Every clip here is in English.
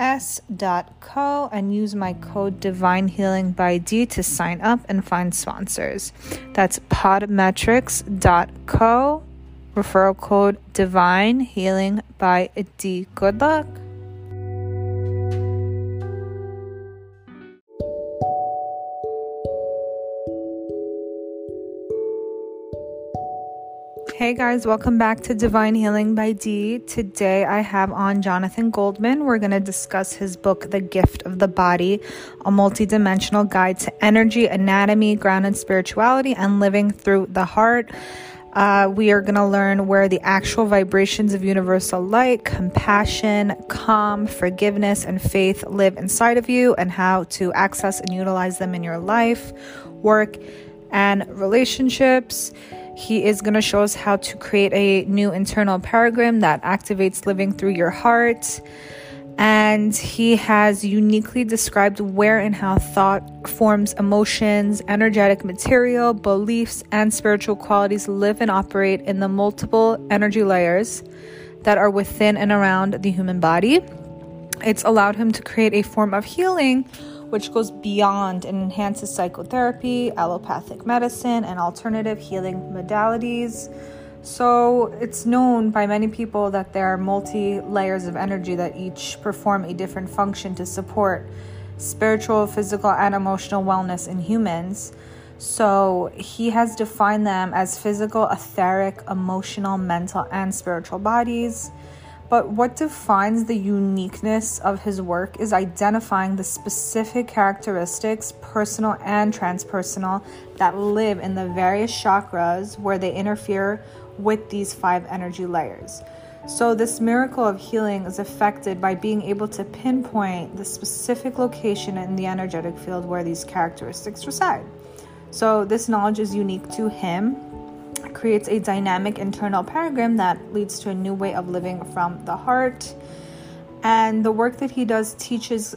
s.co and use my code divine healing by d to sign up and find sponsors. That's podmetrics.co referral code divine healing by d. Good luck Hey guys, welcome back to Divine Healing by D. Today I have on Jonathan Goldman. We're going to discuss his book, The Gift of the Body, a multidimensional guide to energy, anatomy, grounded spirituality, and living through the heart. Uh, we are going to learn where the actual vibrations of universal light, compassion, calm, forgiveness, and faith live inside of you, and how to access and utilize them in your life, work, and relationships. He is going to show us how to create a new internal paradigm that activates living through your heart. And he has uniquely described where and how thought forms emotions, energetic material, beliefs, and spiritual qualities live and operate in the multiple energy layers that are within and around the human body. It's allowed him to create a form of healing which goes beyond and enhances psychotherapy, allopathic medicine, and alternative healing modalities. So, it's known by many people that there are multi layers of energy that each perform a different function to support spiritual, physical, and emotional wellness in humans. So, he has defined them as physical, etheric, emotional, mental, and spiritual bodies. But what defines the uniqueness of his work is identifying the specific characteristics, personal and transpersonal, that live in the various chakras where they interfere with these five energy layers. So, this miracle of healing is affected by being able to pinpoint the specific location in the energetic field where these characteristics reside. So, this knowledge is unique to him creates a dynamic internal paradigm that leads to a new way of living from the heart. And the work that he does teaches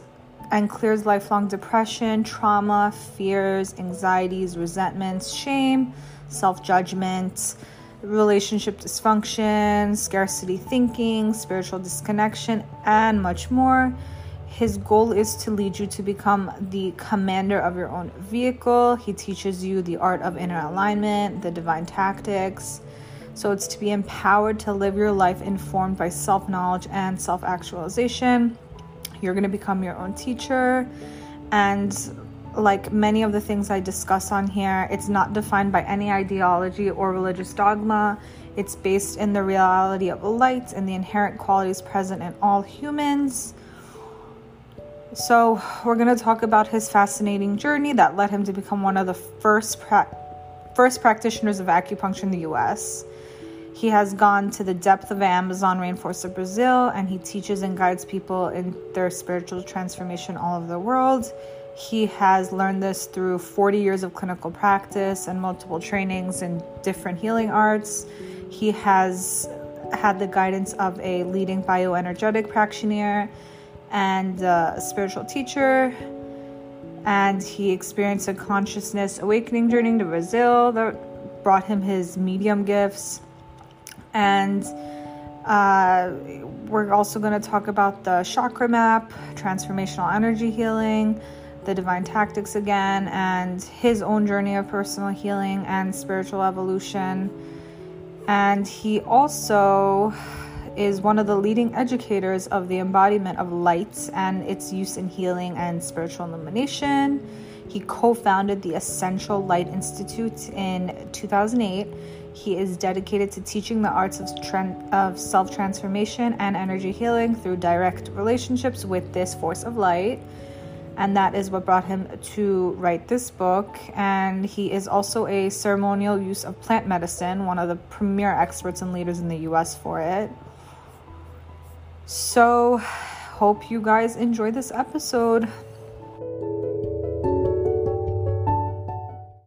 and clears lifelong depression, trauma, fears, anxieties, resentments, shame, self judgment, relationship dysfunction, scarcity thinking, spiritual disconnection, and much more. His goal is to lead you to become the commander of your own vehicle. He teaches you the art of inner alignment, the divine tactics. So it's to be empowered to live your life informed by self knowledge and self actualization. You're going to become your own teacher. And like many of the things I discuss on here, it's not defined by any ideology or religious dogma. It's based in the reality of light and the inherent qualities present in all humans. So, we're going to talk about his fascinating journey that led him to become one of the first pra- first practitioners of acupuncture in the US. He has gone to the depth of Amazon rainforest of Brazil and he teaches and guides people in their spiritual transformation all over the world. He has learned this through 40 years of clinical practice and multiple trainings in different healing arts. He has had the guidance of a leading bioenergetic practitioner and a spiritual teacher. And he experienced a consciousness awakening journey to Brazil that brought him his medium gifts. And uh, we're also going to talk about the chakra map, transformational energy healing, the divine tactics again, and his own journey of personal healing and spiritual evolution. And he also is one of the leading educators of the embodiment of light and its use in healing and spiritual illumination. He co founded the Essential Light Institute in 2008. He is dedicated to teaching the arts of, of self transformation and energy healing through direct relationships with this force of light. And that is what brought him to write this book. And he is also a ceremonial use of plant medicine, one of the premier experts and leaders in the US for it. So, hope you guys enjoy this episode.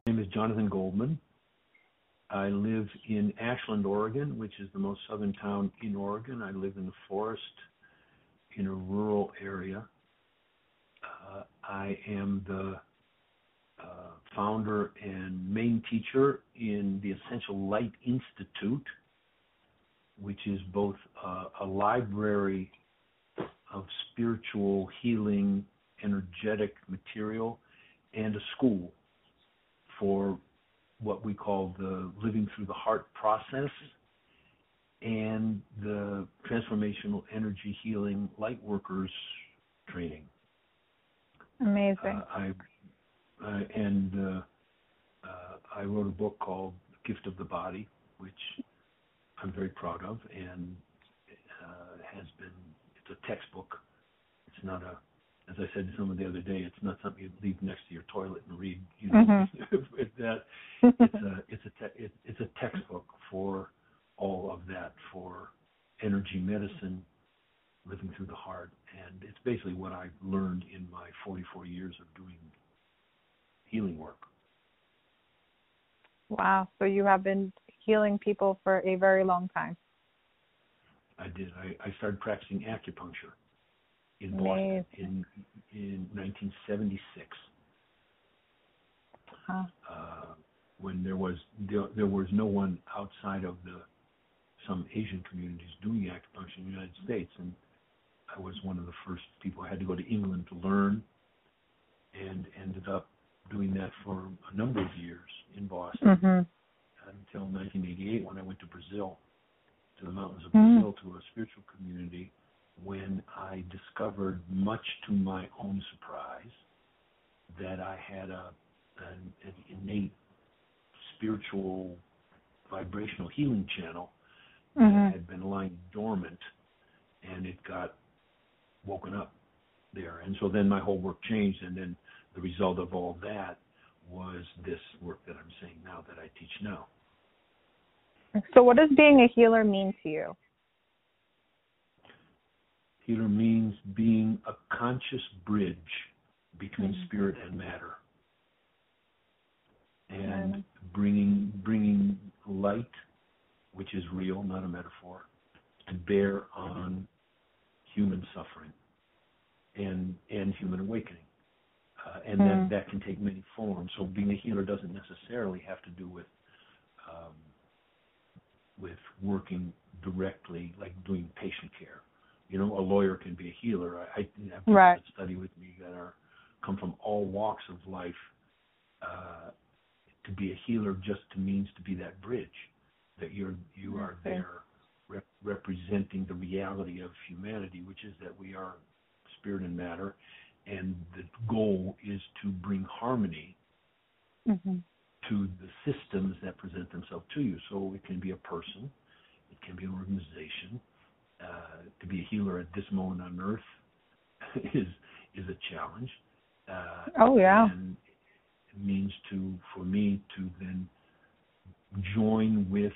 My name is Jonathan Goldman. I live in Ashland, Oregon, which is the most southern town in Oregon. I live in the forest in a rural area. Uh, I am the uh, founder and main teacher in the Essential Light Institute, which is both uh, a library of spiritual healing, energetic material, and a school for what we call the living through the heart process and the transformational energy healing light workers training. Amazing. Uh, I, I, and uh, uh, I wrote a book called Gift of the Body, which I'm very proud of, and uh, has been. It's a textbook. It's not a as I said to someone the other day, it's not something you leave next to your toilet and read. You know, mm-hmm. that it's a it's a te- it, it's a textbook for all of that for energy medicine, living through the heart, and it's basically what I learned in my 44 years of doing healing work. Wow! So you have been healing people for a very long time. I did. I, I started practicing acupuncture in Boston in in 1976. Huh. Uh, when there was there, there, was no one outside of the some Asian communities doing acupuncture in the United States, and I was one of the first people. I had to go to England to learn, and ended up doing that for a number of years in Boston mm-hmm. Until 1988 when I went to Brazil, to the mountains of mm-hmm. Brazil, to a spiritual community when I discovered, much to my own surprise, that I had a an, an innate spiritual vibrational healing channel mm-hmm. that had been lying dormant, and it got woken up there. And so then my whole work changed, and then the result of all that was this work that I'm saying now that I teach now. So, what does being a healer mean to you? Healer means being a conscious bridge between mm-hmm. spirit and matter, and mm-hmm. bringing bringing light, which is real, not a metaphor, to bear on human suffering and and human awakening. Uh, and mm. that that can take many forms. So being a healer doesn't necessarily have to do with um, with working directly, like doing patient care you know, a lawyer can be a healer. I, I have people right. that study with me that are come from all walks of life. Uh, to be a healer just means to be that bridge, that you're you are okay. there rep- representing the reality of humanity, which is that we are spirit and matter, and the goal is to bring harmony mm-hmm. To the systems that present themselves to you. So it can be a person, it can be an organization, uh, to be a healer at this moment on earth is is a challenge. Uh, oh yeah. And it means to for me to then join with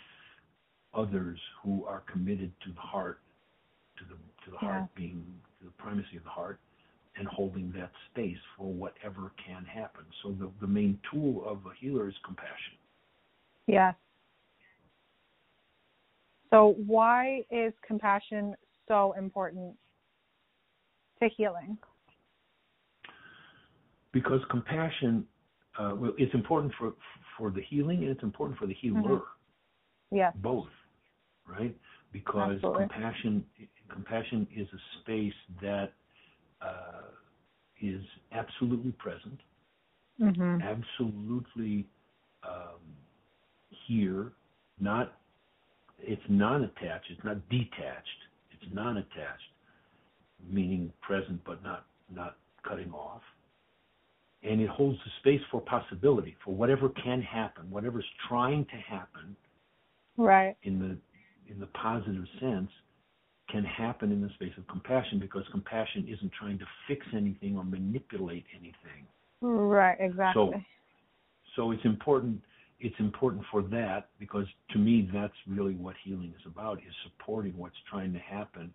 others who are committed to the heart, to the to the yeah. heart being to the primacy of the heart, and holding that space for whatever can happen. So the the main tool of a healer is compassion. Yeah. So, why is compassion so important to healing? Because compassion, uh, well, it's important for for the healing and it's important for the healer. Mm-hmm. Yeah. Both, right? Because Absolutely. compassion compassion is a space that uh, is absolutely present, mm-hmm. absolutely um, here, not it's non-attached. It's not detached. It's non-attached, meaning present but not not cutting off. And it holds the space for possibility, for whatever can happen, whatever's trying to happen. Right. In the in the positive sense, can happen in the space of compassion because compassion isn't trying to fix anything or manipulate anything. Right. Exactly. So, so it's important it's important for that because to me that's really what healing is about is supporting what's trying to happen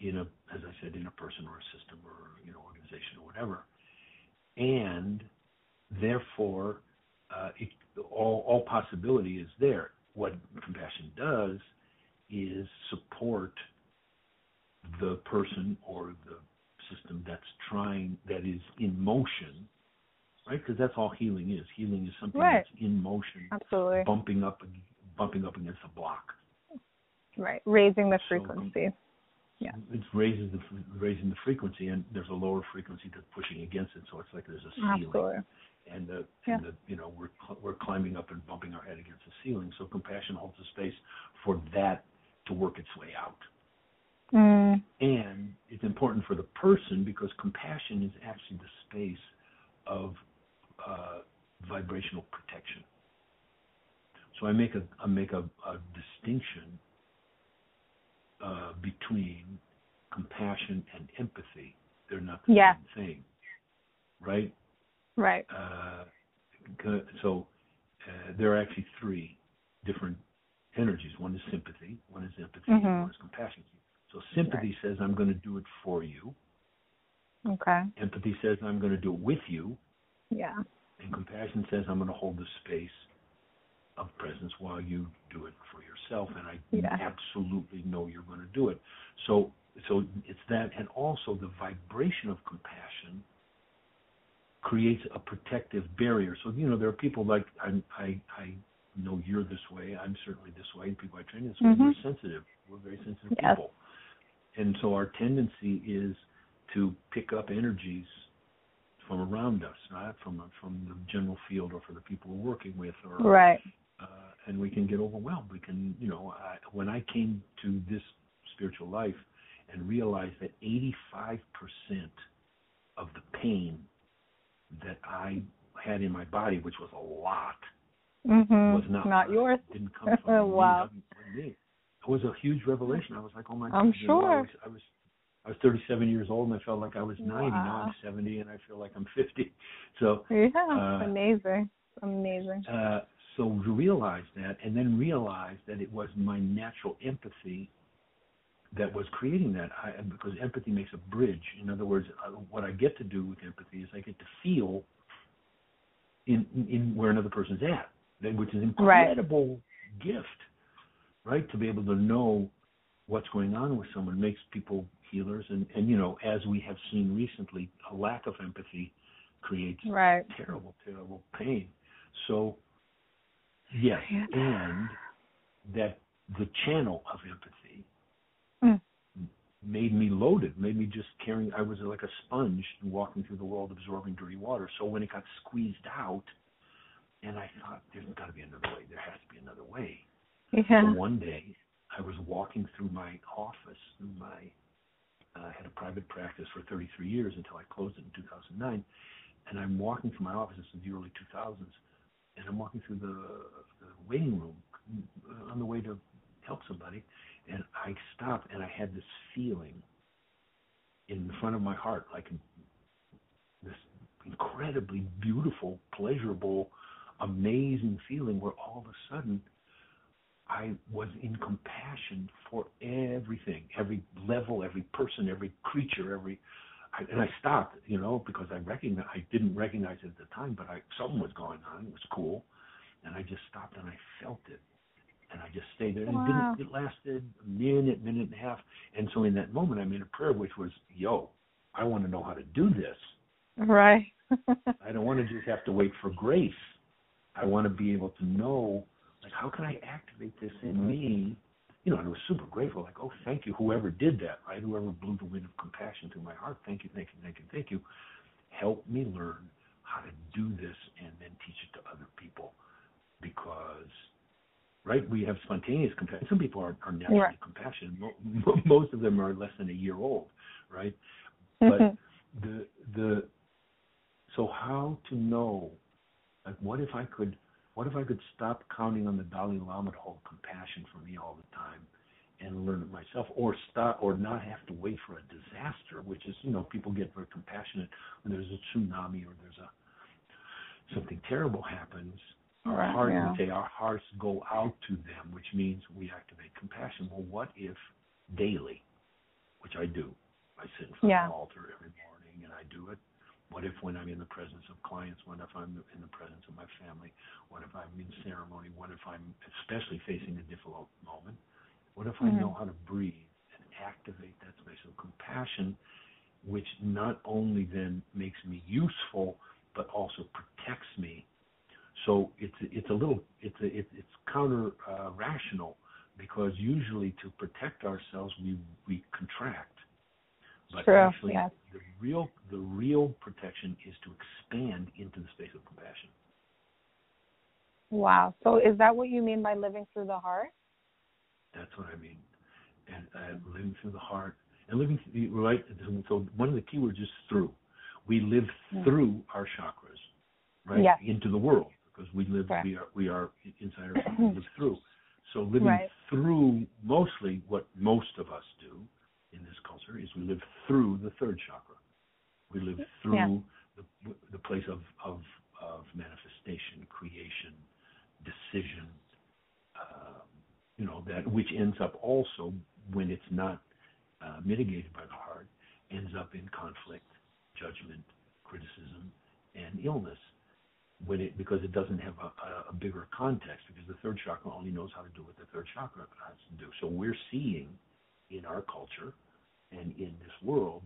in a as I said in a person or a system or you know organization or whatever and therefore uh, it, all all possibility is there. What compassion does is support the person or the system that's trying that is in motion right? Because that's all healing is. Healing is something right. that's in motion absolutely. bumping up bumping up against a block. Right. Raising the frequency. So, yeah. It raises the raising the frequency and there's a lower frequency that's pushing against it so it's like there's a ceiling. Absolutely. and the, yeah. and the you know we're we're climbing up and bumping our head against the ceiling. So compassion holds the space for that to work its way out Mm. And it's important for the person because compassion is actually the space of uh, vibrational protection. So I make a I make a, a distinction uh, between compassion and empathy. They're not the yeah. same thing, right? Right. Uh, so uh, there are actually three different energies. One is sympathy, one is empathy, mm-hmm. and one is compassion. So sympathy right. says I'm going to do it for you. Okay. Empathy says I'm going to do it with you. Yeah. And compassion says I'm going to hold the space of presence while you do it for yourself and I yeah. absolutely know you're going to do it. So so it's that and also the vibration of compassion creates a protective barrier. So you know there are people like I I I know you're this way. I'm certainly this way. People I train this way. Mm-hmm. We're sensitive. We're very sensitive yes. people and so our tendency is to pick up energies from around us, right? From from the general field or for the people we're working with, or right. Uh, and we can get overwhelmed. We can, you know, I, when I came to this spiritual life and realized that 85% of the pain that I had in my body, which was a lot, mm-hmm. was not not yours. Didn't come from wow. me. It was a huge revelation. I was like, oh my god. I'm sure. I was, I was I was 37 years old and I felt like I was 90. Wow. Now I'm 70 and I feel like I'm 50. So yeah, uh, amazing, amazing. Uh, so to realize that, and then realize that it was my natural empathy that was creating that. I, because empathy makes a bridge. In other words, uh, what I get to do with empathy is I get to feel in in where another person's at, which is an incredible right. gift right? To be able to know what's going on with someone makes people healers, and and you know, as we have seen recently, a lack of empathy creates right. terrible, terrible pain. So, yes, yeah. and that the channel of empathy mm. made me loaded, made me just carrying. I was like a sponge walking through the world, absorbing dirty water. So when it got squeezed out, and I thought, there's got to be another way. There has to be another way. Yeah. So one day, I was walking through my office. My uh, I had a private practice for 33 years until I closed it in 2009. And I'm walking through my office. This is the early 2000s, and I'm walking through the, the waiting room on the way to help somebody, and I stopped, and I had this feeling in the front of my heart, like this incredibly beautiful, pleasurable, amazing feeling, where all of a sudden I was in compassion for everything, every level, every person, every creature, every. I, and I stopped, you know, because I recognize I didn't recognize it at the time, but I something was going on. It was cool, and I just stopped and I felt it, and I just stayed there. And wow. it didn't. It lasted a minute, minute and a half. And so in that moment, I made a prayer, which was, "Yo, I want to know how to do this. Right. I don't want to just have to wait for grace. I want to be able to know." like how can I activate this in mm-hmm. me? You know, and I was super grateful, like, oh, thank you, whoever did that, right? Whoever blew the wind of compassion through my heart. Thank you, thank you, thank you, thank you. Help me learn how to do this and then teach it to other people. Because, right, we have spontaneous compassion. Some people are, are naturally right. compassionate. Most of them are less than a year old, right? But mm-hmm. the the so how to know, like, what if I could what if I could stop counting on the Dalai Lama to hold compassion for me all the time and learn it myself, or stop, or not have to wait for a disaster, which is, you know, people get very compassionate when there's a tsunami or there's a something terrible happens. Our right, heart, yeah. say our hearts go out to them, which means we activate compassion. Well, what if daily, which I do, I sit in front yeah. of the altar every morning and I do it What if when I'm in the presence of clients? What if I'm in the presence of my family? What if I'm in ceremony? What if I'm especially facing a difficult moment? What if Mm-hmm. I know how to breathe and activate that space of compassion, which not only then makes me useful, but also protects me. So it's it's a little it's a, it, it's counter uh, rational because usually to protect ourselves we we contract. But True, actually, yes. the real the real protection is to expand into the space of compassion. Wow. So is that what you mean by living through the heart? That's what I mean. And uh, living through the heart and living through, the right. So one of the key words is through. We live through our chakras, right, Yes. into the world because we live. Correct. We are we are inside ourselves. we live through. So living Right. through mostly what most of us do in this culture is we live through the third chakra. We live through Yeah. the the place of of of manifestation, creation, decision. Um, you know that which ends up also when it's not uh, mitigated by the heart ends up in conflict, judgment, criticism, and illness. When it because it doesn't have a, a, a bigger context because the third chakra only knows how to do what the third chakra has to do. So we're seeing in our culture and in this world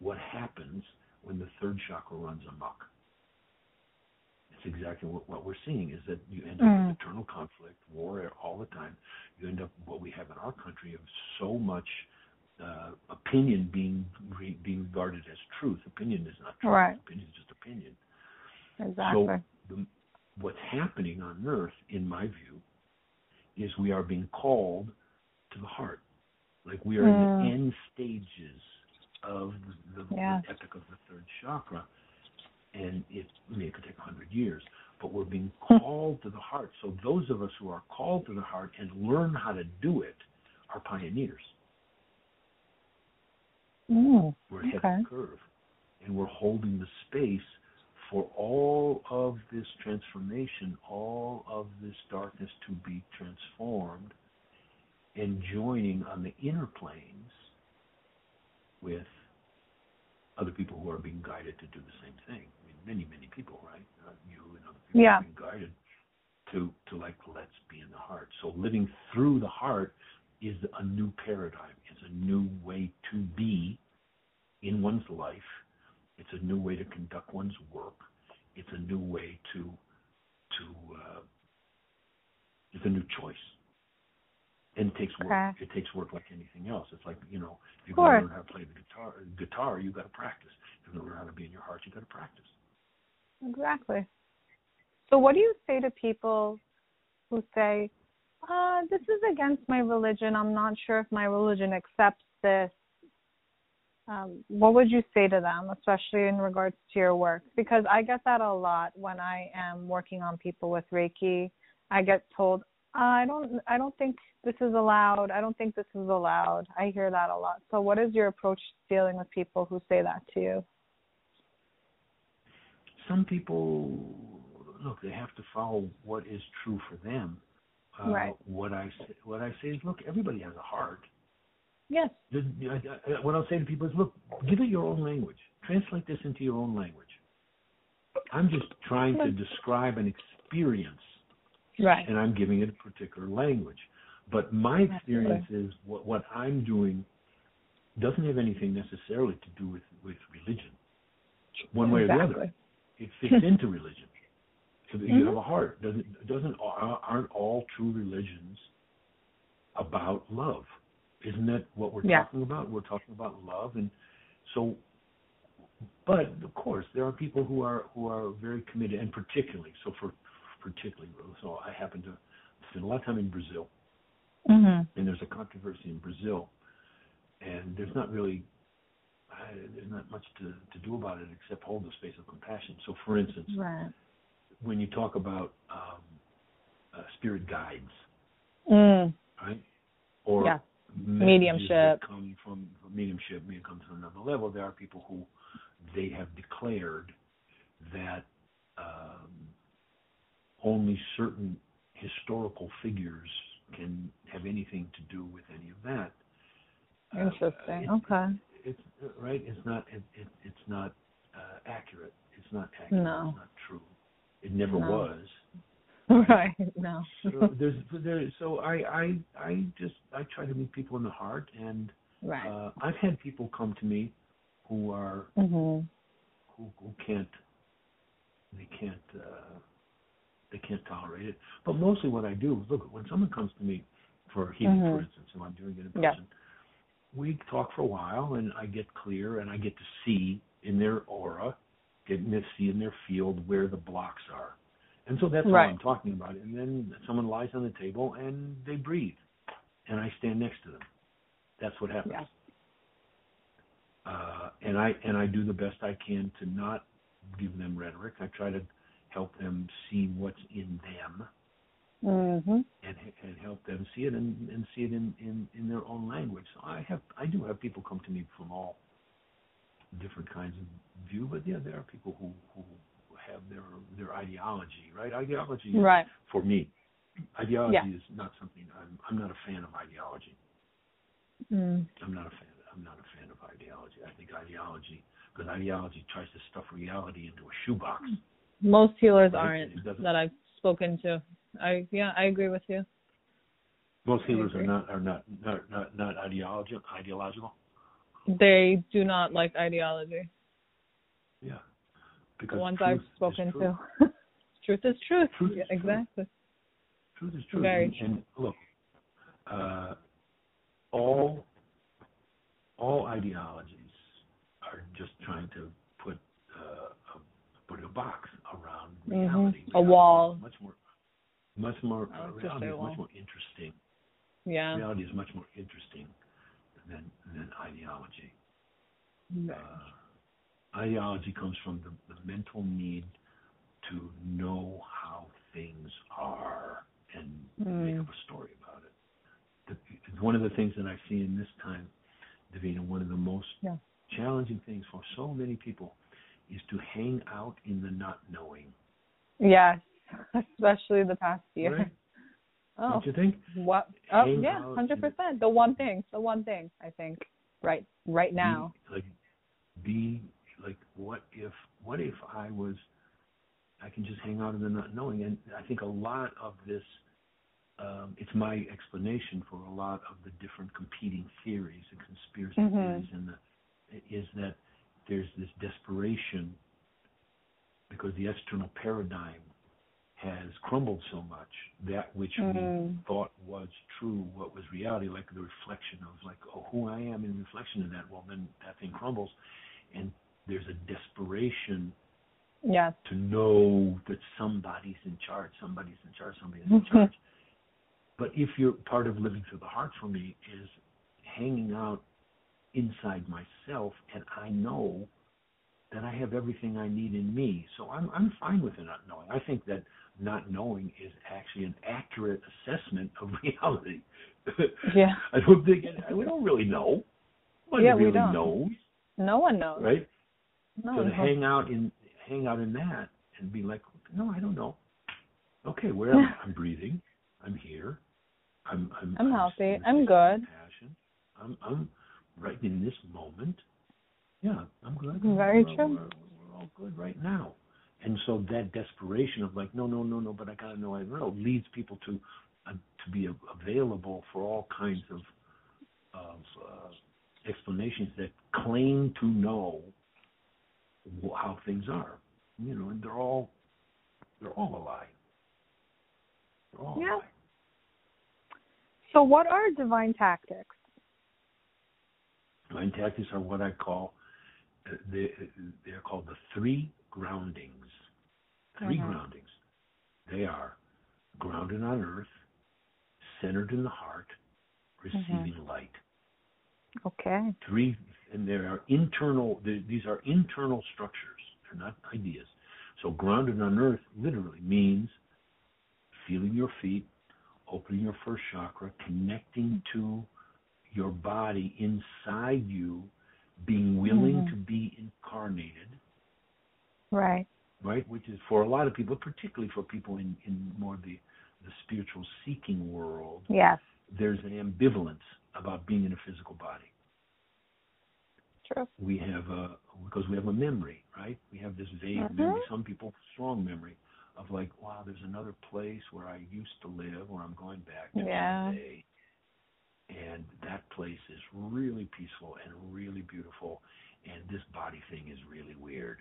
what happens when the third chakra runs amok. It's exactly what, what we're seeing is that you end up Mm. with eternal conflict, war all the time. You end up what we have in our country of so much uh, opinion being re, being regarded as truth. Opinion is not truth. Right. Opinion is just opinion. Exactly. So the, what's happening on earth, in my view, is we are being called to the heart. Like we are in Mm. the end stages of the, the, Yes. the epic of the third chakra. And it, I mean, it could take a hundred years, but we're being called to the heart. So those of us who are called to the heart and learn how to do it are pioneers. Mm. We're ahead Okay. of the curve. And we're holding the space for all of this transformation, all of this darkness to be transformed and joining on the inner planes with other people who are being guided to do the same thing. I mean, many, many people, right? Uh, you and other people Yeah. are being guided to, to like, let's be in the heart. So living through the heart is a new paradigm. It's a new way to be in one's life. It's a new way to conduct one's work. It's a new way to to uh, it's a new choice. And it takes work. Okay. It takes work like anything else. It's like you know, if you're going to learn how to play the guitar, guitar you got to practice. If you're going to learn how to be in your heart, you got to practice. Exactly. So, what do you say to people who say, uh, this is against my religion. I'm not sure if my religion accepts this. Um, what would you say to them, especially in regards to your work? Because I get that a lot when I am working on people with Reiki. I get told, I don't, I don't think this is allowed. I don't think this is allowed. I hear that a lot. So, what is your approach to dealing with people who say that to you? Some people look. They have to follow what is true for them. Uh, Right. What I say, what I say is, look, everybody has a heart. Yes. The- I- I- What I'll say to people is, look, give it your own language. Translate this into your own language. I'm just trying to describe an experience, Right. and I'm giving it a particular language. But my experience is what, what I'm doing doesn't have anything necessarily to do with, with religion, one way or the other. It fits into religion. If you Mhm. have a heart. Doesn't doesn't aren't all true religions about love? Isn't that what we're Yeah. talking about? We're talking about love, and so. But of course, there are people who are who are very committed, and particularly so for particularly so I happen to spend a lot of time in Brazil, Mhm. and there's a controversy in Brazil, and there's not really uh, there's not much to, to do about it except hold the space of compassion. So, for instance, Right. when you talk about um, uh, spirit guides, Mm. right? Or Yeah. Mediumship. come from from mediumship, may come to another level. There are people who they have declared that um, only certain historical figures can have anything to do with any of that. Uh, Interesting. it- okay. it's uh, right. It's not. It, it, it's not uh, accurate. It's not accurate. No. It's not true. It never No. was. Right. No. So there's there. So I I I just I try to meet people in the heart, and right. uh, I've had people come to me who are Mhm. who who can't they can't uh, they can't tolerate it. But mostly what I do is look when someone comes to me for healing, Mhm. for instance, and I'm doing it in Yeah. person, we talk for a while, and I get clear, and I get to see in their aura, get to see in their field where the blocks are, and so that's Right. all I'm talking about. And then someone lies on the table and they breathe, and I stand next to them. That's what happens. Yeah. Uh, and I and I do the best I can to not give them rhetoric. I try to help them see what's in them Mhm. and and help them see it and, and see it in, in, in their own language. So I have I do have people come to me from all different kinds of view, but yeah, there are people who who have their their ideology, right? Ideology Right. for me, ideology Yeah. is not something I'm I'm not a fan of ideology. Mm. I'm not a fan. I'm not a fan of ideology. I think ideology, because ideology tries to stuff reality into a shoebox. Most healers aren't that I've spoken to. I yeah, I agree with you. Most healers are not are not not not, not ideological. Ideological. They do not like ideology. Yeah. Because The ones I've is spoken to. truth is truth. Truth Yeah, truth. exactly. Truth is truth. Very and, true. and look, uh, all all ideologies are just trying to put uh, a, put a box around Mhm. reality. A Reality wall. Much more, much more. Uh, reality is much more interesting. Yeah. Reality is much more interesting than than ideology. Uh, ideology comes from the, the mental need to know how things are and make Mm. up a story about it. The, one of the things that I see in this time, Davina, one of the most Yeah. challenging things for so many people is to hang out in the not knowing. Yes. Especially the past year. Right? Oh. Don't you think? What? Oh, Hang yeah, hundred percent. The one thing, the one thing. I think right, right now. Be, like, be like, what if? What if I was? I can just hang out in the not knowing, and I think a lot of this. Um, it's my explanation for a lot of the different competing theories and conspiracy Mhm. theories, and the, is that there's this desperation because the external paradigm has crumbled so much that which we Mm. thought was true, what was reality, like the reflection of like, oh, who I am in reflection of that. Well, then that thing crumbles, and there's a desperation Yes. to know that somebody's in charge, somebody's in charge, somebody's in charge. But if you're part of living through the heart for me is hanging out inside myself, and I know that I have everything I need in me, so I'm I'm fine with the not knowing. I think that not knowing is actually an accurate assessment of reality. Yeah. I don't think it, we don't really know. Nobody Yeah, we don't. knows, No one knows. right? No so to knows. hang out in hang out in that and be like, no, I don't know. Okay, where am I? I'm breathing. I'm here. I'm I'm I'm healthy. I'm good. Compassion. I'm I'm right in this moment. Yeah, I'm glad. Very we're, true. We're, we're all good right now. And so that desperation of like, no, no, no, no, but I gotta know, I know, leads people to uh, to be available for all kinds of of uh, explanations that claim to know how things are. You know, and they're all they're all a lie. They're all Yeah. a lie. So, what are divine tactics? Mind tactics are what I call uh, they they're called the three groundings. 3 Mhm. groundings. They are grounded on earth, centered in the heart, receiving Mm-hmm. light. Okay. Three, and there are internal. These are internal structures. They're not ideas. So grounded on earth literally means feeling your feet, opening your first chakra, connecting to your body inside you, being willing Mhm. to be incarnated, Right. right? Which is for a lot of people, particularly for people in, in more the, the spiritual seeking world, Yes. there's an ambivalence about being in a physical body. true. We have a because we have a memory, right? We have this vague mm-hmm. memory. Some people strong memory of like, wow, there's another place where I used to live, where I'm going back to yeah. someday, and that place is really peaceful and really beautiful, and this body thing is really weird.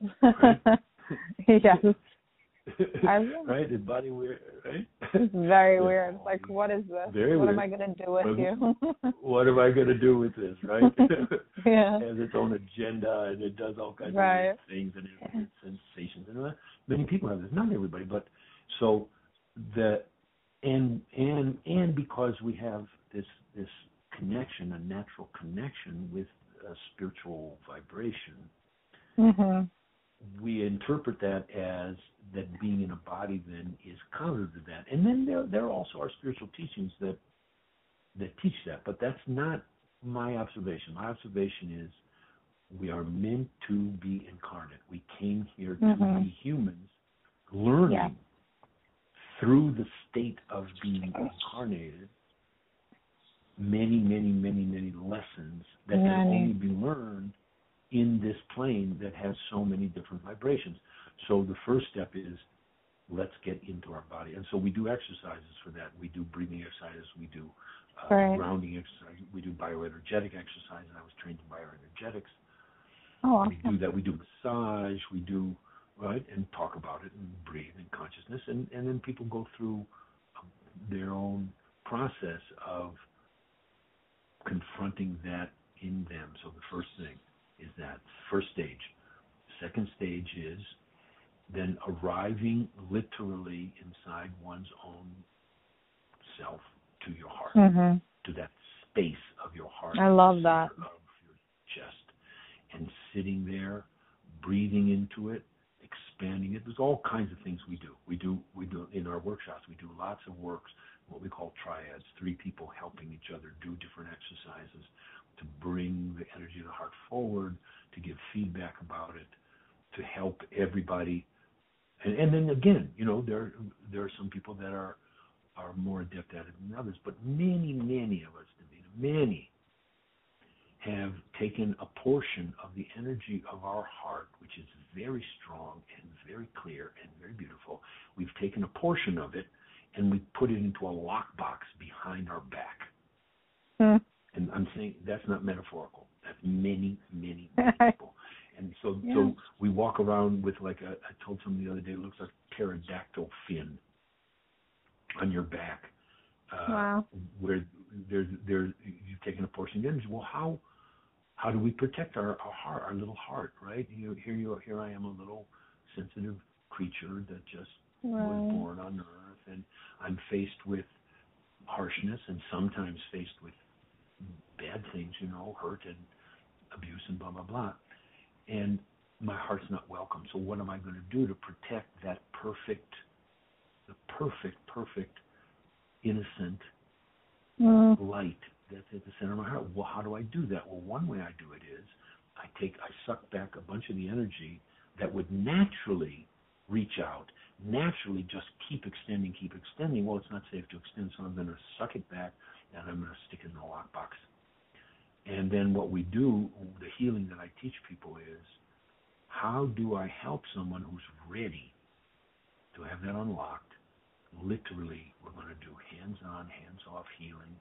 Right? yes. right? His body weird, right? It's very weird. Like, what is this? Very what weird. am I going to do with you? what am I going to do with this, right? yeah. it has its own agenda and it does all kinds right. of things and it has sensations and uh, many people have this. Not everybody, but so the and and and because we have this this connection, a natural connection with a spiritual vibration. Mm-hmm we interpret that as that being in a body then is counter to that. And then there there also are spiritual teachings that that teach that, but that's not my observation. My observation is we are meant to be incarnate. We came here to mm-hmm. be humans, learning yeah. through the state of being incarnated many, many, many, many lessons that can only be learned in this plane that has so many different vibrations. So the first step is let's get into our body. And so we do exercises for that. We do breathing exercises. We do uh, right. grounding exercises. We do bioenergetic exercises. I was trained in bioenergetics. Oh, awesome. We do that. We do massage. We do right and talk about it and breathe and consciousness. And and then people go through um, their own process of confronting that in them. So the first thing is that first stage. Second stage is then arriving literally inside one's own self to your heart, mm-hmm. to that space of your heart. I love that. Of your chest. And sitting there, breathing into it, expanding it. There's all kinds of things we do. We do we do in our workshops. We do lots of works, what we call triads. Three people helping each other do different exercises to bring the energy of the heart forward, to give feedback about it, to help everybody. And, and then again, you know, there there are some people that are are more adept at it than others, but many, many of us, many have taken a portion of the energy of our heart, which is very strong and very clear and very beautiful. We've taken a portion of it and we put it into a lockbox behind our back. Hmm. And I'm saying that's not metaphorical. That's many, many, many people. And so, yeah. so we walk around with like a. I told someone the other day, it looks like a pterodactyl fin on your back. Uh, wow. Where there's there you've taken a portion of energy. Well, how how do we protect our, our heart, our little heart, right? You, here you here I am, a little sensitive creature that just right. was born on Earth, and I'm faced with harshness and sometimes faced with bad things, you know, hurt and abuse and blah blah blah. And my heart's not welcome. So what am I going to do to protect that perfect, the perfect, perfect, innocent mm. light that's at the center of my heart? Well, how do I do that? Well, one way I do it is I take, I suck back a bunch of the energy that would naturally reach out, naturally just keep extending, keep extending. Well, it's not safe to extend, so I'm going to suck it back and I'm going to stick it in the lockbox. And then what we do, the healing that I teach people is how do I help someone who's ready to have that unlocked? Literally, we're going to do hands on, hands off healing.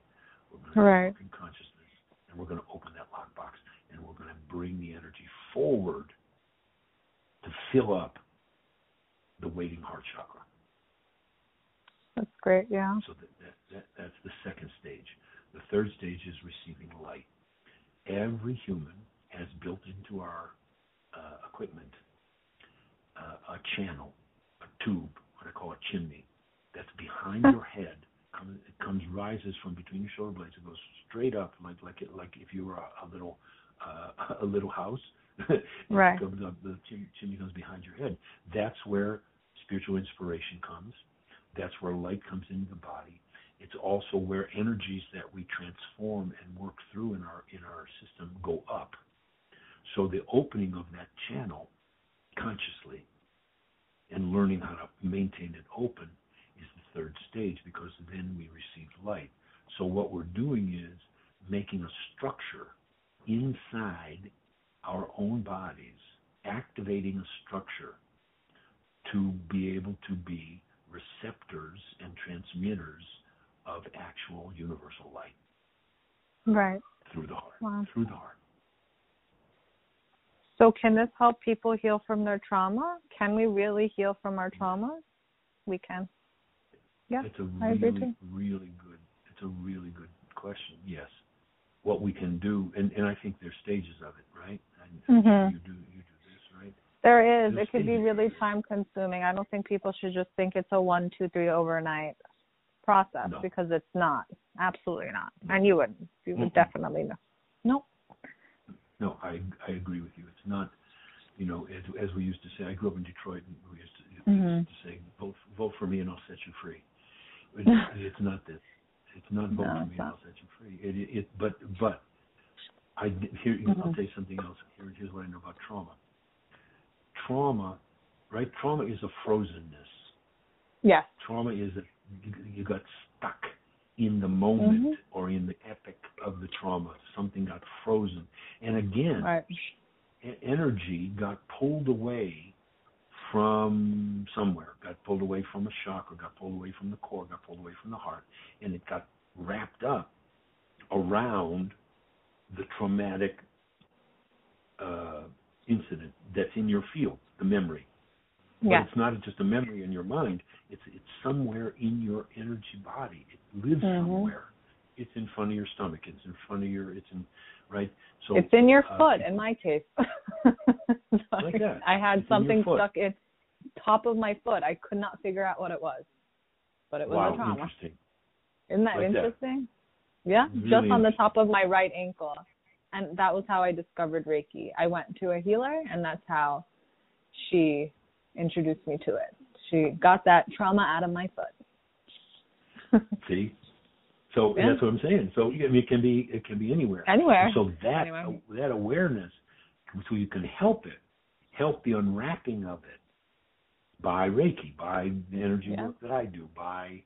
We're going to right. work in consciousness, and we're going to open that lockbox, and we're going to bring the energy forward to fill up the waiting heart chakra. That's great, yeah. So that, that, that, that's the second stage. The third stage is receiving light. Every human has built into our uh, equipment uh, a channel, a tube, what I call a chimney, that's behind your head. Comes, it comes rises from between your shoulder blades. It goes straight up, like like it, like if you were a, a little uh, a little house. right. Comes up, the chimney, chimney comes behind your head. That's where spiritual inspiration comes. That's where light comes into the body. It's also where energies that we transform and work through in our in our system go up. So the opening of that channel consciously and learning how to maintain it open is the third stage because then we receive light. So what we're doing is making a structure inside our own bodies, activating a structure to be able to be receptors and transmitters of actual universal light. Right. Through the heart. Wow. Through the heart. So, can this help people heal from their trauma? Can we really heal from our traumas? We can. Yeah, it's a I agree really, really good. It's a really good question. Yes, what we can do, and and I think there's stages of it, right? And Mhm. You do you do this, right? There is. It could be really time consuming. I don't think people should just think it's a one, two, three overnight process No. because it's not. Absolutely not. And you wouldn't. You would Mm-mm. definitely know. No. No, I I agree with you. It's not, you know, as as we used to say. I grew up in Detroit, and we used to, Mhm. used to say, vote vote for me and I'll set you free. It, it's not this. It's not vote No, for it's me and. I'll set you free. It, it, it but but I here I'll Mhm. tell you something else. Here, here's what I know about trauma. Trauma, right? Trauma is a frozenness. Yes. Trauma is that you, got stuck in the moment Mhm. or in the epic of the trauma. Something got frozen, and again, Right. energy got pulled away from somewhere, got pulled away from a chakra, got pulled away from the core, got pulled away from the heart, and it got wrapped up around the traumatic uh, incident that's in your field, the memory. But it's not just a memory in your mind. It's it's somewhere in your energy body. It lives Mhm. somewhere. It's in front of your stomach. It's in front of your. It's in right. So it's in your uh, foot in my case. Like that. I had It's something foot. stuck in top of my foot. I could not figure out what it was. But it was wow, a trauma. interesting. Isn't that Like that. interesting? Yeah, Really just on the top of my right ankle. And that was how I discovered Reiki. I went to a healer, and that's how she introduced me to it. She got that trauma out of my foot. See. So Yeah. that's what I'm saying. So I mean, it can be it can be anywhere. Anywhere. So that Anywhere. that awareness, so you can help it, help the unwrapping of it by Reiki, by the energy Yeah. work that I do, by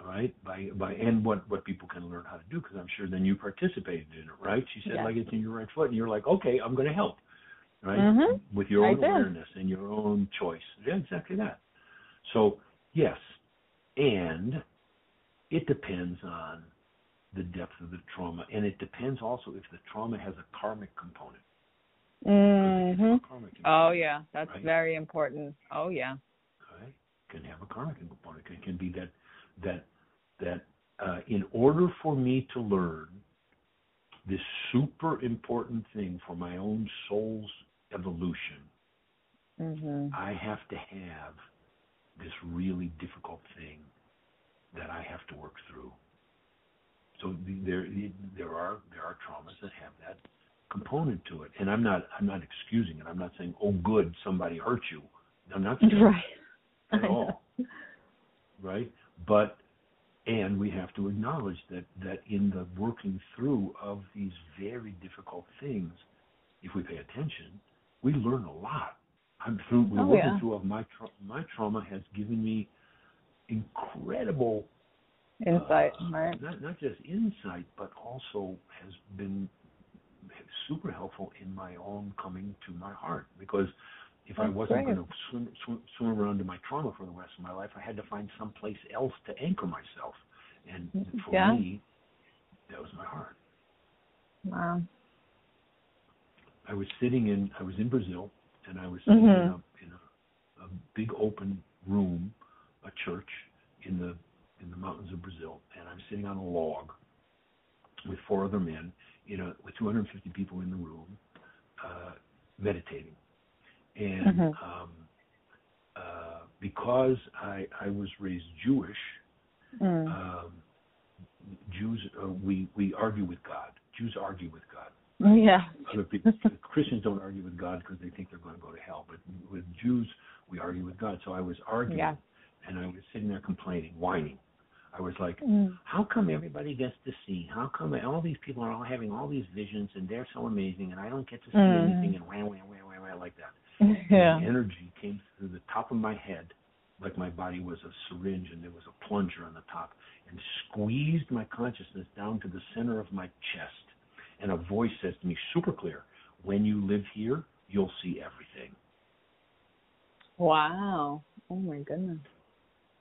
all right, by by and what what people can learn how to do because I'm sure then you participated in it, right? She said Yes. like it's in your right foot, and you're like, okay, I'm going to help, right? Mhm. With your own awareness and your own choice. Yeah, exactly that. So yes, and it depends on the depth of the trauma, and it depends also if the trauma has a karmic component. Mm-hmm. Karmic Oh yeah, that's Right. very important. Oh yeah. okay? Can have a karmic component. It can be that that that uh, in order for me to learn this super important thing for my own soul's evolution, Mhm. I have to have this really difficult thing that I have to work through. So there there are there are traumas that have that component to it, and I'm not I'm not excusing it. I'm not saying oh good somebody hurt you. I'm not saying Right. at all, right? But and we have to acknowledge that that in the working through of these very difficult things, if we pay attention, we learn a lot. I'm through the Oh, working yeah. through of my tra- my trauma has given me incredible Insight, uh, right? Not not just insight, but also has been super helpful in my own coming to my heart. Because if I wasn't going to swim, swim swim around in my trauma for the rest of my life, I had to find some place else to anchor myself. And for Yeah. me, that was my heart. Wow. I was sitting in I was in Brazil, and I was sitting in, Mhm. a, in a, a big open room, a church in the in the mountains of Brazil, and I'm sitting on a log with four other men, you know, with 250 people in the room, uh, meditating, and Mhm. um, uh, because I I was raised Jewish, Mm. um, Jews uh, we we argue with God. Jews argue with God yeah. other people Christians don't argue with God because they think they're going to go to hell. But with Jews, we argue with God. So I was arguing, Yeah. and I was sitting there complaining, whining. I was like, Mm. "How come everybody gets to see? How come all these people are all having all these visions and they're so amazing, and I don't get to see Mm. anything?" And wah wah wah wah wah like that. Yeah. The energy came through the top of my head, like my body was a syringe and there was a plunger on the top, and squeezed my consciousness down to the center of my chest. And a voice says to me, super clear, when you live here, you'll see everything. Wow. Oh my goodness.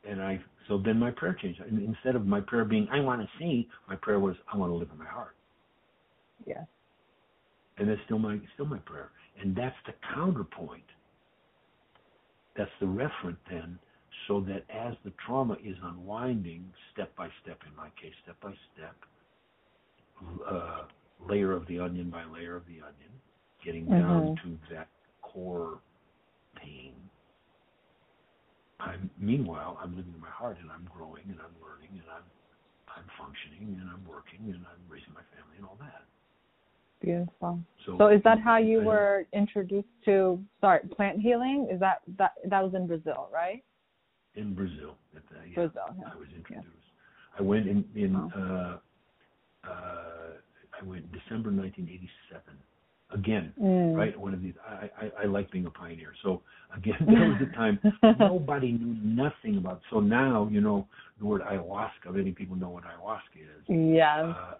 And I so then my prayer changed. Instead of my prayer being I want to see, my prayer was I want to live in my heart. Yes. And that's still my still my prayer. And that's the counterpoint. That's the referent then, so that as the trauma is unwinding, step by step, in my case, step by step, uh, layer of the onion by layer of the onion, getting mm-hmm. down to that core pain. I'm meanwhile I'm living in my heart and I'm growing and I'm learning and I'm I'm functioning and I'm working and I'm raising my family and all that. Beautiful. So, so is that how you were introduced to start plant healing? Is that that that was in Brazil, right? In Brazil, the, yeah, Brazil. Yeah. I was introduced. Yeah. I went in in oh. uh, uh, I went December 1987. Again, mm. right? One of these. I, I I like being a pioneer. So again, there was a time nobody knew nothing about. So now you know the word ayahuasca. Many people know what ayahuasca is. Yeah. Uh,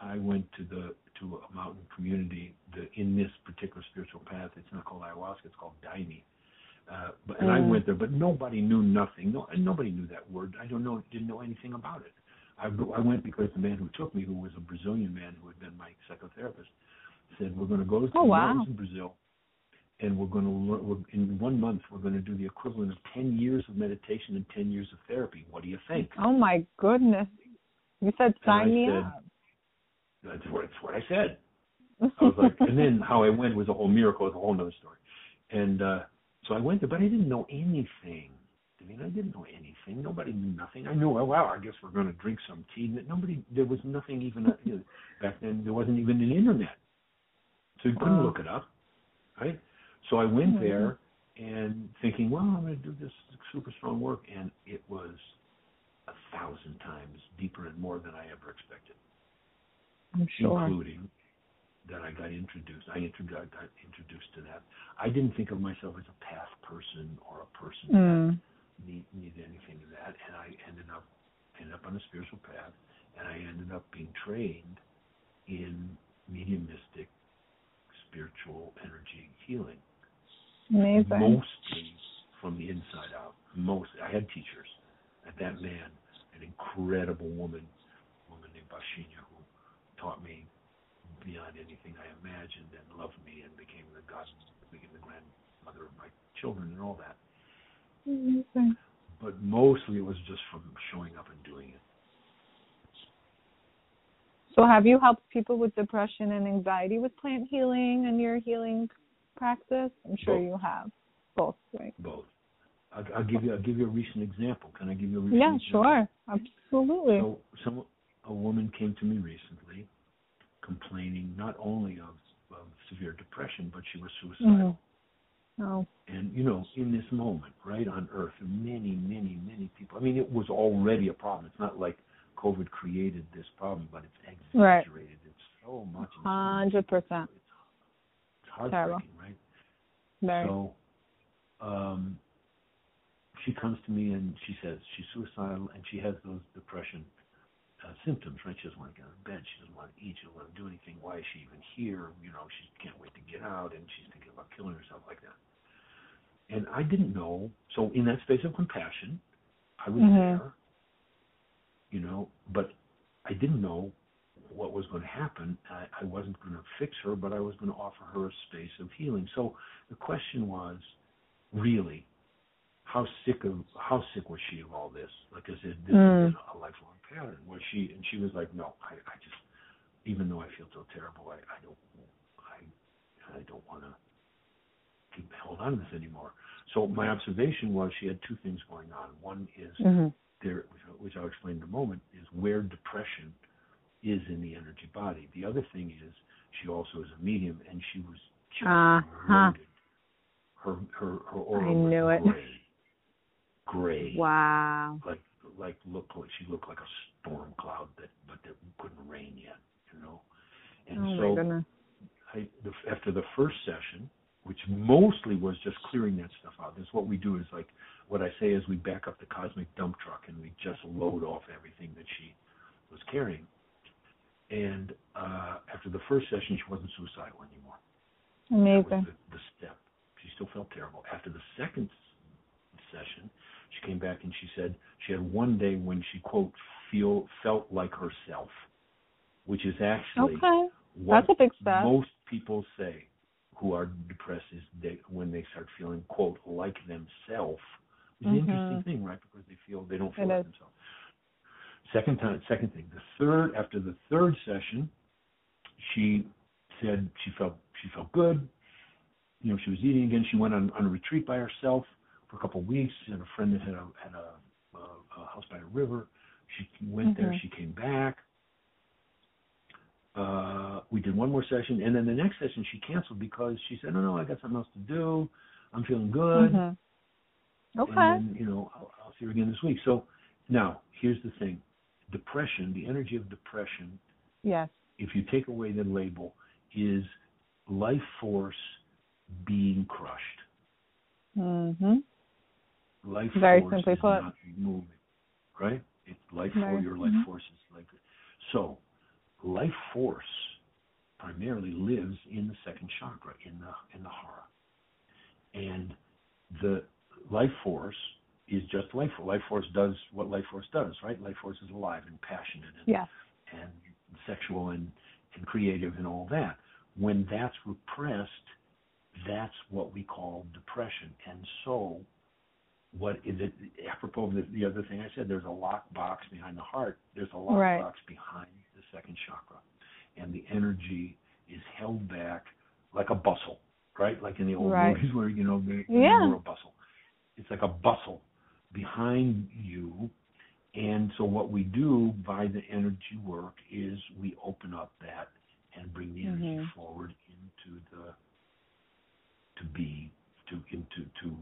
I went to the to a mountain community the, in this particular spiritual path. It's not called ayahuasca; it's called daime. Uh, but and mm. I went there, but nobody knew nothing. No, and nobody knew that word. I don't know, didn't know anything about it. I, I went because the man who took me, who was a Brazilian man who had been my psychotherapist, said, "We're going to go to oh, the wow. mountains in Brazil, and we're going to learn. We're, in one month, we're going to do the equivalent of ten years of meditation and ten years of therapy. What do you think?" Oh my goodness! You said sign me said, up. That's what, that's what I said. I was like, and then how I went was a whole miracle. It's a whole other story. And uh, so I went there, but I didn't know anything. I mean, I didn't know anything. Nobody knew nothing. I knew, oh, wow, I guess we're going to drink some tea. Nobody, there was nothing even you know, back then. There wasn't even an internet, so you couldn't look it up, right? So I went mm-hmm. there and thinking, well, I'm going to do this super strong work, and it was a thousand times deeper and more than I ever expected. Sure. Including that I got introduced. I introduced, got introduced to that. I didn't think of myself as a path person or a person mm. that need, needed anything of that, and I ended up ended up on a spiritual path, and I ended up being trained in mediumistic spiritual energy healing. Amazing. Mostly from the inside out. Most I had teachers. At that man, an incredible woman, woman named Baixinha, taught me beyond anything I imagined and loved me and became the god, became the grandmother of my children and all that. Mm-hmm. But mostly it was just from showing up and doing it. So, have you helped people with depression and anxiety with plant healing and your healing practice? I'm sure Both. you have. Both, right? Both. I'll, I'll, give you. I'll give you a recent example. Can I give you a recent? Yeah, example? sure. Absolutely. So, some a woman came to me recently complaining not only of, of severe depression, but she was suicidal. Mm-hmm. Oh. And you know, in this moment, right on Earth, many, many, many people. I mean, it was already a problem. It's not like COVID created this problem, but it's exaggerated. Right. It's so much. Hundred percent. It's heartbreaking, right? Very. So, um, she comes to me and she says she's suicidal and she has those depression uh, symptoms, right? She doesn't want to get out of bed. She doesn't want to eat. She doesn't want to do anything. Why is she even here? You know, she can't wait to get out, and she's thinking about killing herself like that. And I didn't know. So in that space of compassion, I was mm-hmm. there. You know, but I didn't know what was going to happen. I, I wasn't going to fix her, but I was going to offer her a space of healing. So the question was, really, how sick of how sick was she of all this? Like I said, this mm. is a lifelong pattern. Was she? And she was like, no, I, I just, even though I feel so terrible, I, I don't, I, I don't want to keep hold on to this anymore. So my observation was she had two things going on. One is mm-hmm. there, which I'll explain in a moment, is where depression is in the energy body. The other thing is she also is a medium, and she was just uh-huh. Her her her aura I knew it. gray gray. Wow. Like like looked like she looked like a storm cloud that but that couldn't rain yet, you know. And oh so my goodness. I, the, after the first session, which mostly was just clearing that stuff out. This what we do is like what I say is we back up the cosmic dump truck and we just load off everything that she was carrying. And uh, after the first session, she wasn't suicidal anymore. Amazing. The, the step. She still felt terrible. After the second session, she came back and she said she had one day when she quote feel felt like herself, which is actually okay. what That's a big step. most people say who are depressed is they when they start feeling quote like themselves. It's an Mm-hmm. interesting thing, right? Because they feel they don't feel It like is. themselves. Second time, second thing. The third after the third session, she said she felt she felt good. You know, she was eating again. She went on, on a retreat by herself for a couple of weeks. and a friend that had a had a, a, a house by the river. She went there. Mhm. She came back. Uh, we did one more session, and then the next session she canceled because she said, "No, no, I got something else to do. I'm feeling good." Mhm. Okay. And then, you know, I'll, I'll see her again this week. So now, here's the thing: depression, the energy of depression, yes. if you take away the label, is life force being crushed. Mhm. Life Very force simply is put. not moving, right? It's life Very- force. Your life mhm. force is like so. Life force primarily lives in the second chakra, in the in the hara, and the life force is just life force. Life force does what life force does, right? Life force is alive and passionate and Yes. and sexual and, and creative and all that. When that's repressed, that's what we call depression. And so, what is it? Apropos of the, the other thing I said, there's a lock box behind the heart. There's a lock Right. box behind the second chakra, and the energy is held back like a bustle, right? Like in the old Right. movies where you know they Yeah. were a bustle. It's like a bustle behind you and so what we do by the energy work is we open up that and bring the energy Mhm. forward into the to be to into to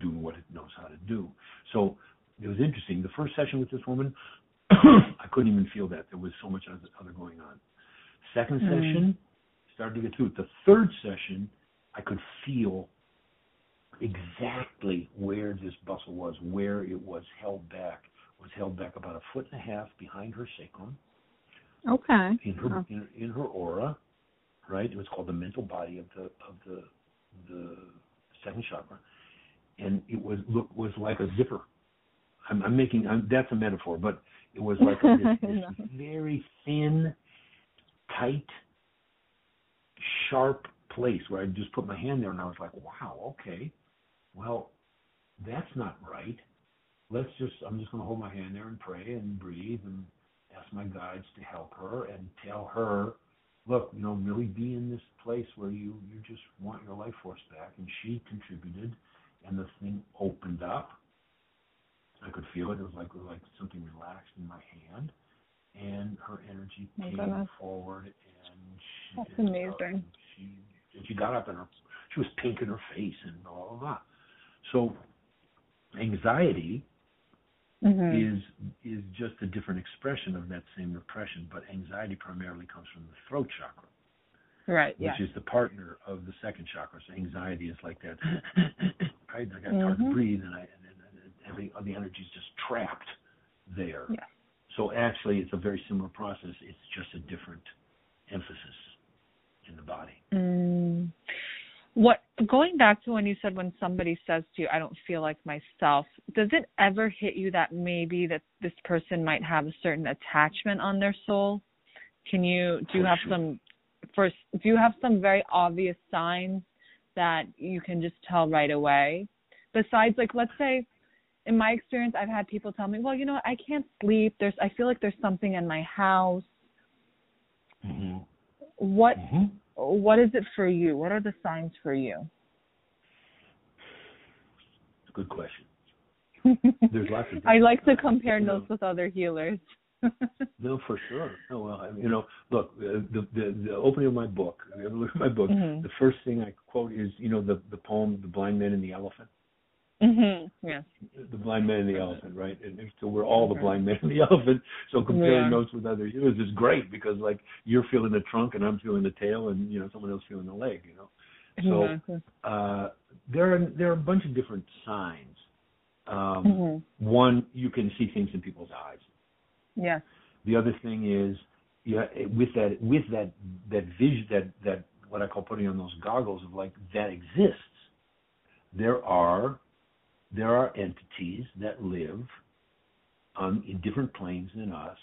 do what it knows how to do. So it was interesting. The first session with this woman, I couldn't even feel that. There was so much other, other going on. Second Mm. session, started to get through it. The third session, I could feel exactly where this bustle was, where it was held back. It was held back about a foot and a half behind her sacrum, Okay. in her Oh. in, in her aura, right? It was called the mental body of the of the the second chakra, and it was look was like a zipper. I'm, I'm making I'm, that's a metaphor, but it was like a, this, this No. very thin, tight, sharp place where I just put my hand there, and I was like, wow, okay, well, that's not right. Let's just I'm just going to hold my hand there and pray and breathe and ask my guides to help her and tell her, look, you know, really be in this place where you you just want your life force back. And she contributed, and the thing opened up. I could feel it. It was like it was like something relaxed in my hand, and her energy My came goodness. forward, and she That's and, amazing. uh, she and she got up and her she was pink in her face and blah blah blah. So anxiety Mhm. is is just a different expression of that same repression, but anxiety primarily comes from the throat chakra, Right. which Yeah. is the partner of the second chakra. So anxiety is like that, right? Like it's hard to breathe, and I and, and, every the energy is just trapped there. Yeah. So actually, it's a very similar process. It's just a different emphasis in the body. Mm. What going back to when you said when somebody says to you, "I don't feel like myself," does it ever hit you that maybe that this person might have a certain attachment on their soul? Can you do you have some first? Do you have some very obvious signs that you can just tell right away? Besides, like let's say, in my experience, I've had people tell me, "Well, you know, I can't sleep. There's I feel like there's something in my house." Mm-hmm. What Mm-hmm. what is it for you? What are the signs for you? Good question. There's lots of. I like to compare notes with other healers. No, for sure. No, well, I mean, you know, look, uh, the, the the opening of my book. If you ever look at my book, Mhm. the first thing I quote is, you know, the the poem, "The Blind Man and the Elephant." mhm. Yes. The blind man and the elephant, right? And so we're all the Mhm. blind man and the elephant. So comparing Yeah. notes with other healers is great because, like, you're feeling the trunk and I'm feeling the tail, and you know, someone else feeling the leg. You know, so Exactly. uh, there are there are a bunch of different signs. Um, Mhm. One, you can see things in people's eyes. Yes. The other thing is yeah, with that with that that vision that that what I call putting on those goggles of like that exists. There are there are entities that live on in different planes than us,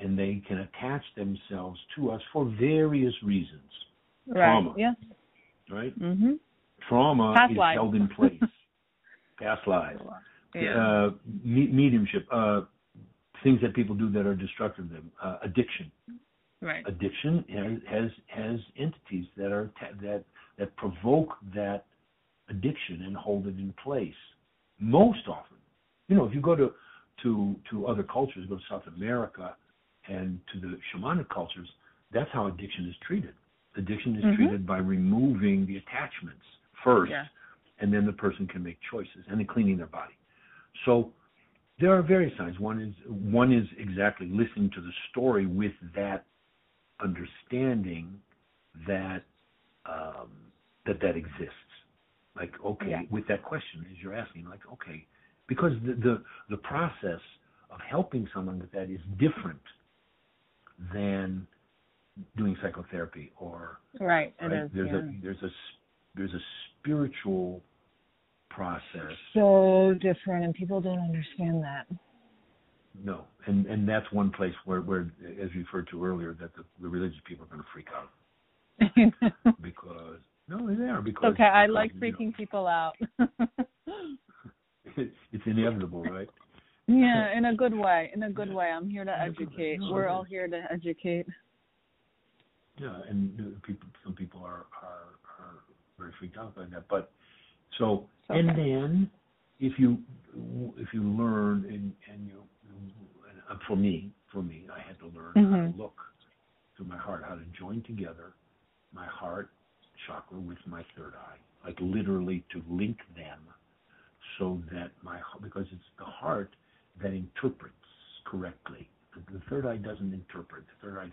and they can attach themselves to us for various reasons. Right. Trauma. Yeah. Right? Mhm. Trauma Past is lives. held in place. Past lives. Yeah. Uh, me- mediumship. Uh, things that people do that are destructive to them. Uh, addiction. right. Addiction has has, entities that are ta- that that provoke that addiction and hold it in place. Most often, you know, if you go to to to other cultures, go to South America and to the shamanic cultures, that's how addiction is treated. Addiction is Mhm. treated by removing the attachments first, Yeah. and then the person can make choices, and then cleaning their body. So there are various signs. One is one is exactly listening to the story with that understanding that um, that that exists. Like okay, Yeah. with that question as you're asking, like okay, because the, the the process of helping someone with that is different than doing psychotherapy or Right. Right? is. there's yeah. a there's a there's a spiritual process so different, and people don't understand that. No, and and that's one place where, where as referred to earlier, that the, the religious people are going to freak out because no, they are because okay, I like you know, freaking people out. it's inevitable, right? yeah, in a good way. In a good way. I'm here to In a good way. educate. No, We're all here to educate. Yeah, and people, some people are are, are very freaked out by that. But so, Okay. and then if you if you learn and and you and uh, for me for me, I had to learn how Mhm. to look through my heart, how to join together my heart chakra with my third eye, like literally to link them, so that my because it's the heart that interprets correctly. The, the third eye doesn't interpret. The third eye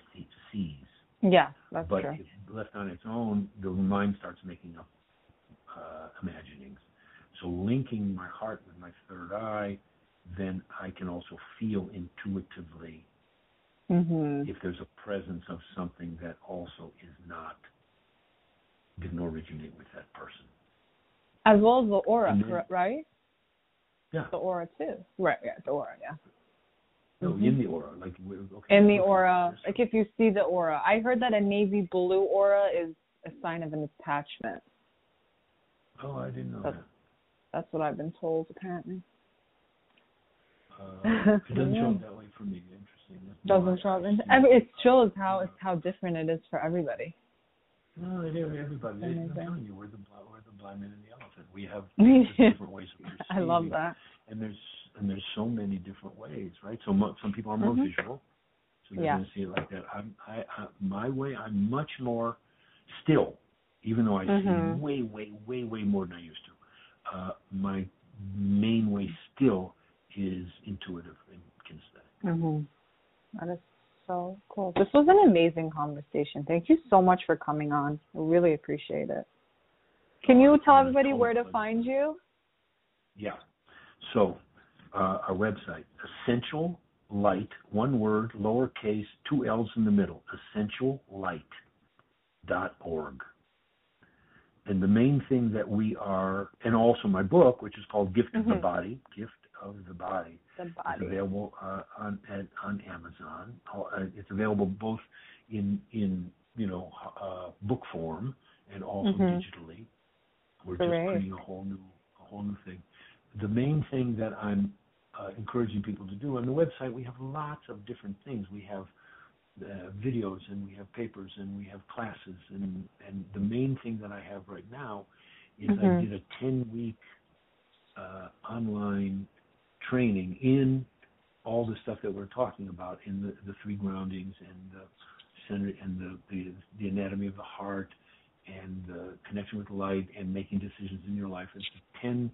sees. Yeah, that's But true. if left on its own, the mind starts making up uh, imaginings. So linking my heart with my third eye, then I can also feel intuitively Mhm. if there's a presence of something that also is not didn't originate with that person. As well as the aura, then- right? Yeah. The aura too. Right. Yeah, the aura. Yeah. No, Mhm. in the aura, like okay. In the aura, like if you see the aura, I heard that a navy blue aura is a sign of an attachment. Oh, I didn't know That's- that. That's what I've been told, apparently. Uh, it doesn't show up that way for me. Interesting. That's Doesn't show up. In- every- It shows how it's how different it is for everybody. No, it is everybody. I'm telling you, we're the we're the blind man and the elephant. We have different ways of perceiving. I love that. And there's and there's so many different ways, right? So mo- some people are more Mhm. visual, so they're Yeah. going to see it like that. I'm I, I my way. I'm much more still, even though I Mhm. see way way way way more than I used to. Uh, my main way still is intuitive and kinesthetic. Mhm. That is so cool. This was an amazing conversation. Thank you so much for coming on. I really appreciate it. Can you tell Uh, everybody total where to pleasure. find you? Yeah. So, uh, our website, Essential Light, one word, lowercase, two L's in the middle, essentiallight.org. And the main thing that we are, and also my book, which is called Gift of the Mhm. Body, Gift of the Body, The it's body. available uh, on at, on Amazon. Uh, It's available both in in you know uh, book form and also Mhm. digitally. We're Great. just creating a whole new a whole new thing. The main thing that I'm uh, encouraging people to do on the website, we have lots of different things. We have uh, videos and we have papers and we have classes and and the main thing that I have right now is I Mhm. did a 10 week uh, online training in all the stuff that we're talking about in the, the three groundings and the center and the, the the anatomy of the heart and the connection with light and making decisions in your life. It's a 10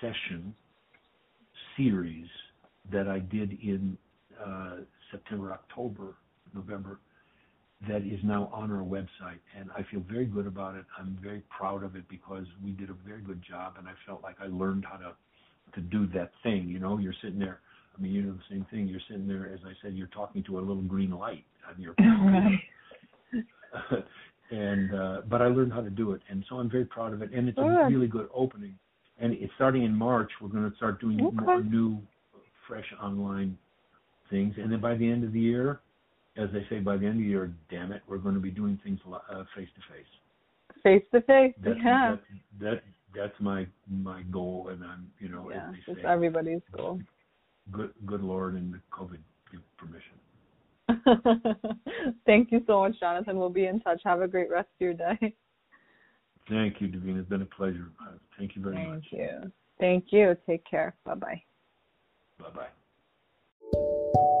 session series that I did in uh, September, October, November that is now on our website and I feel very good about it. I'm very proud of it because we did a very good job and I felt like I learned how to to do that thing, you know, you're sitting there I mean, you know the same thing. You're sitting there, as I said, you're talking to a little green light. on your right. and uh, but I learned how to do it, and so I'm very proud of it. And it's a really good opening. And it's starting in March. We're going to start doing okay. more new, fresh online things, and then by the end of the year, as they say, by the end of the year, damn it, we're going to be doing things uh, face to face. Face to face, yeah. That, that that's my my goal, and I'm you know yeah, as they it's say, everybody's goal. Good good Lord, and the COVID give permission. Thank you so much, Jonathan. We'll be in touch. Have a great rest of your day. Thank you, Davina. It's been a pleasure. Uh, thank you very Thank much. Thank you. Thank you. Take care. Bye bye. Bye bye.